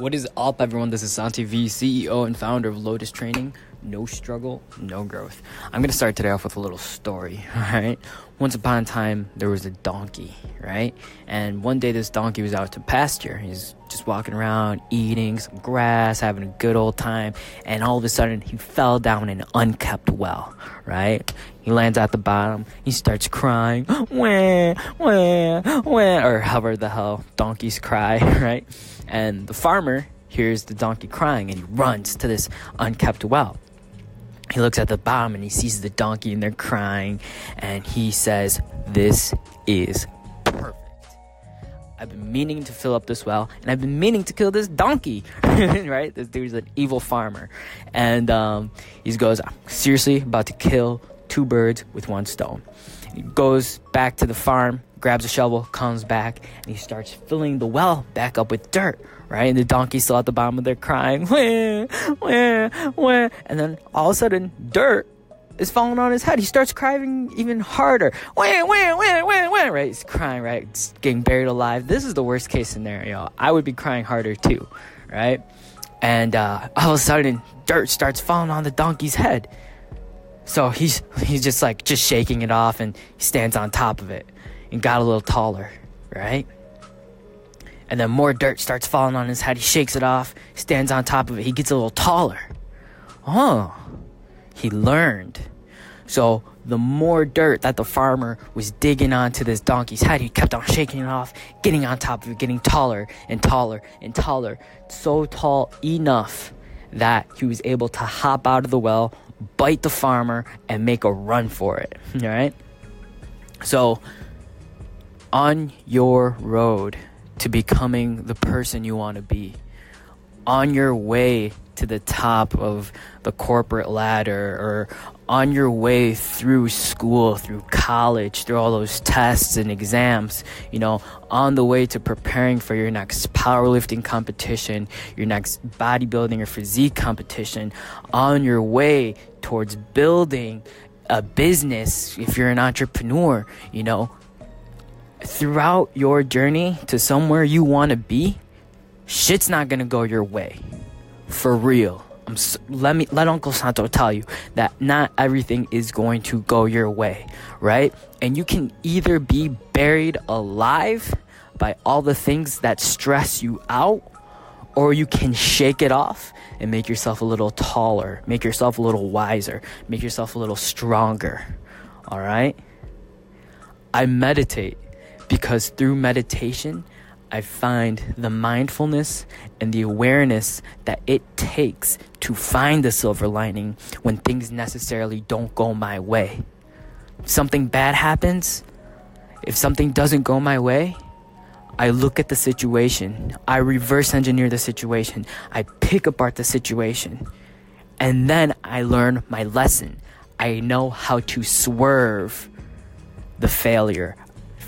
What is up, everyone? This is Santi V, CEO and founder of Lotus Training. No struggle, no growth. I'm gonna start today off with a little story, alright? Once upon a time, there was a donkey, right? And one day, this donkey was out to pasture. He's just walking around, eating some grass, having a good old time, and all of a sudden, he fell down an unkept well, right? He lands at the bottom, he starts crying, wah, wah, wah, or however the hell donkeys cry, right? And the farmer hears the donkey crying and he runs to this unkept well. He looks at the bottom and he sees the donkey and they're crying and he says, This is. I've been meaning to fill up this well and I've been meaning to kill this donkey. right? This dude's an evil farmer. And um, he goes, I'm seriously about to kill two birds with one stone. He goes back to the farm, grabs a shovel, comes back, and he starts filling the well back up with dirt, right? And the donkey's still at the bottom of there crying, wah, wah, wah. and then all of a sudden, dirt is falling on his head. He starts crying even harder. Wah, wah, wah, wah, wah, right? He's crying, right? It's getting buried alive. This is the worst case scenario. I would be crying harder too, right? And uh, all of a sudden, dirt starts falling on the donkey's head. So he's he's just like just shaking it off and he stands on top of it and got a little taller, right? And then more dirt starts falling on his head. He shakes it off, stands on top of it. He gets a little taller. Oh, he learned. So the more dirt that the farmer was digging onto this donkey's head, he kept on shaking it off, getting on top of it, getting taller and taller and taller. So tall enough that he was able to hop out of the well, bite the farmer, and make a run for it. All right? So on your road to becoming the person you want to be, on your way to the top of the corporate ladder, or on your way through school, through college, through all those tests and exams, you know, on the way to preparing for your next powerlifting competition, your next bodybuilding or physique competition, on your way towards building a business, if you're an entrepreneur, you know, throughout your journey to somewhere you want to be, shit's not gonna go your way. For real. Let me let Uncle Santo tell you that not everything is going to go your way, right? And you can either be buried alive by all the things that stress you out, or you can shake it off and make yourself a little taller, make yourself a little wiser, make yourself a little stronger. All right? I meditate because through meditation, I find the mindfulness and the awareness that it takes to find the silver lining when things necessarily don't go my way. Something bad happens, if something doesn't go my way, I look at the situation, I reverse engineer the situation, I pick apart the situation, and then I learn my lesson. I know how to swerve the failure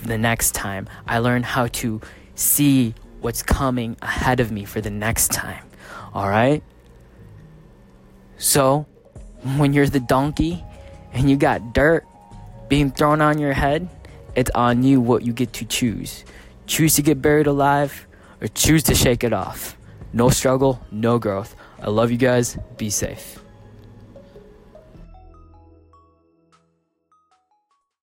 the next time. I learn how to see what's coming ahead of me for the next time. All right? So, when you're the donkey and you got dirt being thrown on your head, it's on you what you get to choose. Choose to get buried alive or choose to shake it off. No struggle, no growth. I love you guys. Be safe.